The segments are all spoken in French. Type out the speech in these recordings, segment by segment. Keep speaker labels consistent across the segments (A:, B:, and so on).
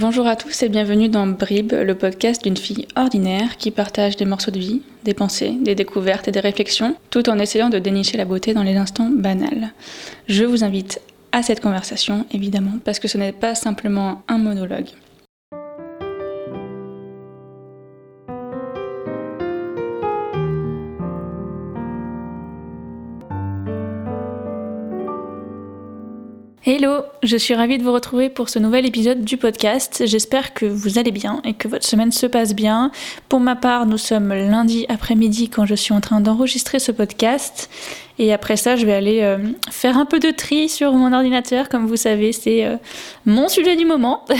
A: Bonjour à tous et bienvenue dans Brib, le podcast d'une fille ordinaire qui partage des morceaux de vie, des pensées, des découvertes et des réflexions, tout en essayant de dénicher la beauté dans les instants banals. Je vous invite à cette conversation, évidemment, parce que ce n'est pas simplement un monologue. Hello, je suis ravie de vous retrouver pour ce nouvel épisode du podcast. J'espère que vous allez bien et que votre semaine se passe bien. Pour ma part, nous sommes lundi après-midi quand je suis en train d'enregistrer ce podcast et après ça, je vais aller euh, faire un peu de tri sur mon ordinateur. Comme vous savez, c'est euh, mon sujet du moment.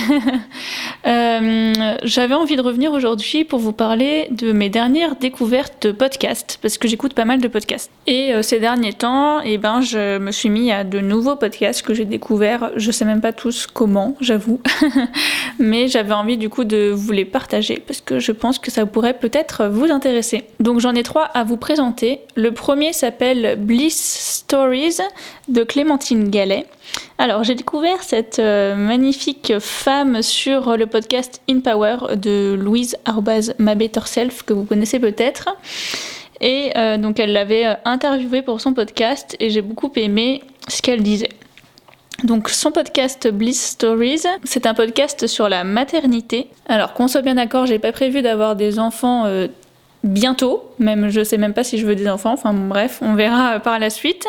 A: Euh, j'avais envie de revenir aujourd'hui pour vous parler de mes dernières découvertes de podcasts, parce que j'écoute pas mal de podcasts. Et ces derniers temps, eh ben, je me suis mis à de nouveaux podcasts que j'ai découverts. Je sais même pas tous comment, j'avoue. Mais j'avais envie du coup de vous les partager, parce que je pense que ça pourrait peut-être vous intéresser. Donc j'en ai trois à vous présenter. Le premier s'appelle Bliss Stories de Clémentine Gallet. Alors, j'ai découvert cette euh, magnifique femme sur le podcast In Power de Louise Arbaz My Better Self, que vous connaissez peut-être. Et euh, donc, elle l'avait euh, interviewée pour son podcast et j'ai beaucoup aimé ce qu'elle disait. Donc son podcast Bliss Stories, c'est un podcast sur la maternité. Alors qu'on soit bien d'accord, j'ai pas prévu d'avoir des enfants bientôt, même je sais même pas si je veux des enfants, enfin bref, on verra euh, par la suite.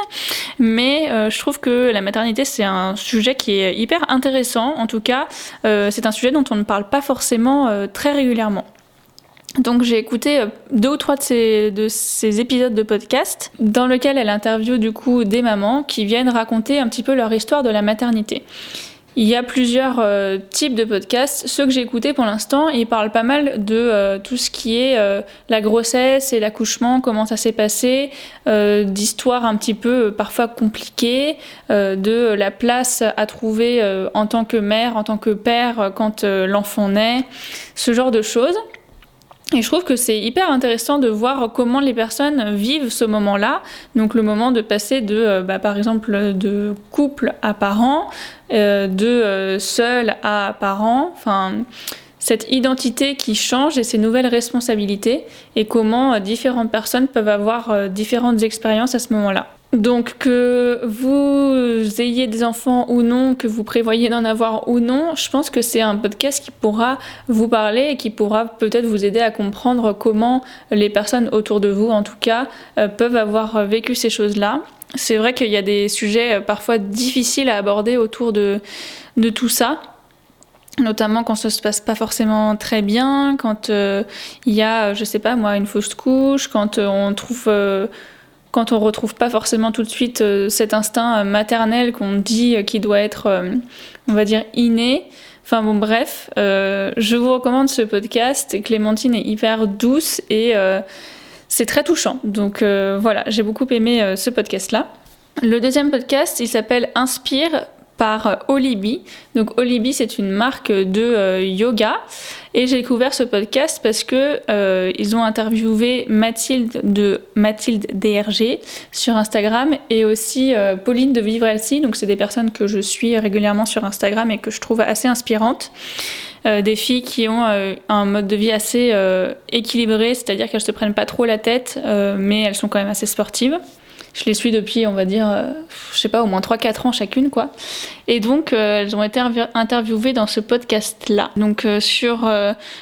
A: Mais euh, je trouve que la maternité c'est un sujet qui est hyper intéressant, en tout cas euh, c'est un sujet dont on ne parle pas forcément très régulièrement. Donc j'ai écouté deux ou trois de ces, de ces épisodes de podcast dans lesquels elle interviewe du coup des mamans qui viennent raconter un petit peu leur histoire de la maternité. Il y a plusieurs euh, types de podcasts. Ceux que j'ai écoutés pour l'instant, ils parlent pas mal de euh, tout ce qui est euh, la grossesse et l'accouchement, comment ça s'est passé, d'histoires un petit peu parfois compliquées, de la place à trouver en tant que mère, en tant que père quand l'enfant naît, ce genre de choses. Et je trouve que c'est hyper intéressant de voir comment les personnes vivent ce moment-là. Donc le moment de passer de, euh, bah, par exemple, de couple à parent, euh, de euh, seul à parent. Enfin, cette identité qui change et ces nouvelles responsabilités et comment différentes personnes peuvent avoir différentes expériences à ce moment-là. Donc que vous ayez des enfants ou non, que vous prévoyez d'en avoir ou non, je pense que c'est un podcast qui pourra vous parler et qui pourra peut-être vous aider à comprendre comment les personnes autour de vous, en tout cas, euh, peuvent avoir vécu ces choses-là. C'est vrai qu'il y a des sujets euh, parfois difficiles à aborder autour de, tout ça notamment quand ça se passe pas forcément très bien, quand euh, il y a, je sais pas moi, une fausse couche, quand on trouve quand on retrouve pas forcément tout de suite euh, cet instinct euh, maternel qu'on dit euh, qui doit être, on va dire, inné. Enfin bon, bref, je vous recommande ce podcast. Clémentine est hyper douce et c'est très touchant. Donc voilà, j'ai beaucoup aimé ce podcast-là. Le deuxième podcast, il s'appelle Inspire par Olibi. Donc Olibi, c'est une marque de euh, yoga. Et j'ai découvert ce podcast parce que euh, ils ont interviewé Mathilde de Mathilde DRG sur Instagram et aussi euh, Pauline de Vivre Elsie. Donc c'est des personnes que je suis régulièrement sur Instagram et que je trouve assez inspirantes. des filles qui ont un mode de vie assez équilibré, c'est-à-dire qu'elles se prennent pas trop la tête, mais elles sont quand même assez sportives. Je les suis depuis, on va dire, euh, je sais pas, au moins 3-4 ans chacune, quoi. Et donc, euh, elles ont été interviewées dans ce podcast-là. Donc, euh, sur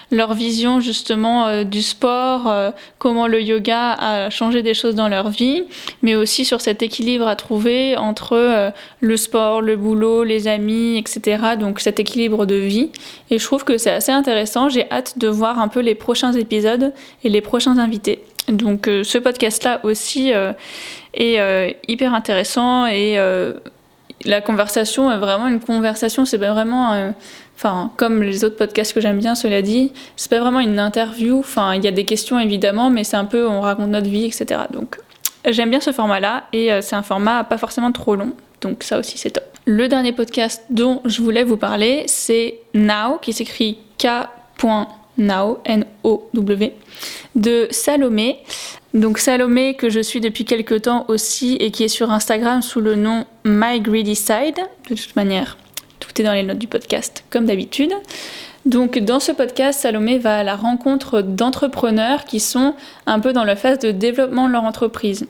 A: leur vision, justement, du sport, comment le yoga a changé des choses dans leur vie, mais aussi sur cet équilibre à trouver entre le sport, le boulot, les amis, etc. Donc, cet équilibre de vie. Et je trouve que c'est assez intéressant. J'ai hâte de voir un peu les prochains épisodes et les prochains invités. Donc, ce podcast-là aussi et euh, hyper intéressant et euh, la conversation est vraiment une conversation, c'est pas vraiment, euh, enfin comme les autres podcasts que j'aime bien, cela dit, c'est pas vraiment une interview. Enfin, il y a des questions évidemment, mais c'est un peu on raconte notre vie, etc. Donc j'aime bien ce format-là et c'est un format pas forcément trop long, donc ça aussi c'est top. Le dernier podcast dont je voulais vous parler, c'est Now, qui s'écrit K.now, N-O-W, de Salomé. Donc Salomé, que je suis depuis quelques temps aussi et qui est sur Instagram sous le nom My Greedy Side, de toute manière, tout écouter dans les notes du podcast, comme d'habitude. Donc dans ce podcast, Salomé va à la rencontre d'entrepreneurs qui sont un peu dans la phase de développement de leur entreprise.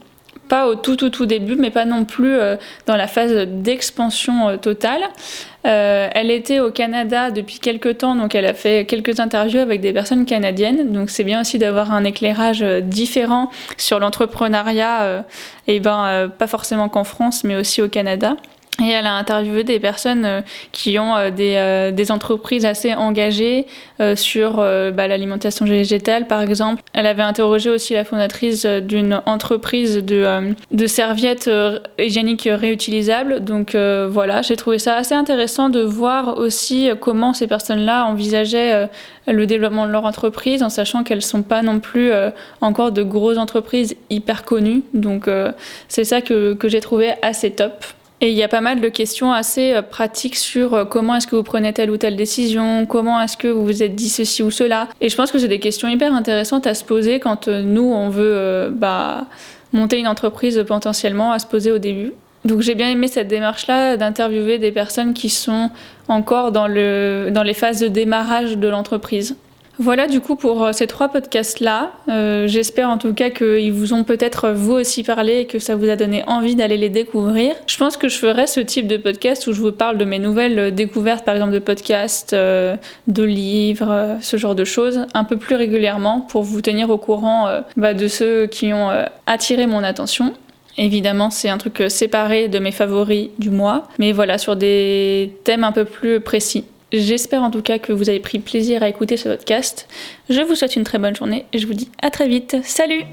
A: Pas au tout tout tout début, mais pas non plus euh, dans la phase d'expansion euh, totale. Euh, elle était au Canada depuis quelques temps, donc elle a fait quelques interviews avec des personnes canadiennes. Donc c'est bien aussi d'avoir un éclairage différent sur l'entrepreneuriat, et ben pas forcément qu'en France, mais aussi au Canada. Et elle a interviewé des personnes euh, qui ont euh, des, euh, des entreprises assez engagées sur bah, l'alimentation végétale, par exemple. Elle avait interrogé aussi la fondatrice d'une entreprise de, de serviettes hygiéniques réutilisables. Donc voilà, j'ai trouvé ça assez intéressant de voir aussi comment ces personnes-là envisageaient le développement de leur entreprise, en sachant qu'elles ne sont pas non plus encore de grosses entreprises hyper connues. Donc c'est ça que, que j'ai trouvé assez top. Et il y a pas mal de questions assez euh, pratiques sur euh, comment est-ce que vous prenez telle ou telle décision, comment est-ce que vous vous êtes dit ceci ou cela. Et je pense que c'est des questions hyper intéressantes à se poser quand euh, nous, on veut bah, monter une entreprise potentiellement, à se poser au début. Donc j'ai bien aimé cette démarche-là d'interviewer des personnes qui sont encore dans, le, dans les phases de démarrage de l'entreprise. Voilà du coup pour euh, ces trois podcasts-là. Euh, j'espère en tout cas qu'ils vous ont peut-être vous aussi parlé et que ça vous a donné envie d'aller les découvrir. Je pense que je ferai ce type de podcast où je vous parle de mes nouvelles découvertes, par exemple de podcasts, euh, de livres, ce genre de choses, un peu plus régulièrement pour vous tenir au courant bah, de ceux qui ont attiré mon attention. Évidemment, c'est un truc séparé de mes favoris du mois, mais voilà, sur des thèmes un peu plus précis. J'espère en tout cas que vous avez pris plaisir à écouter ce podcast. Je vous souhaite une très bonne journée et je vous dis à très vite. Salut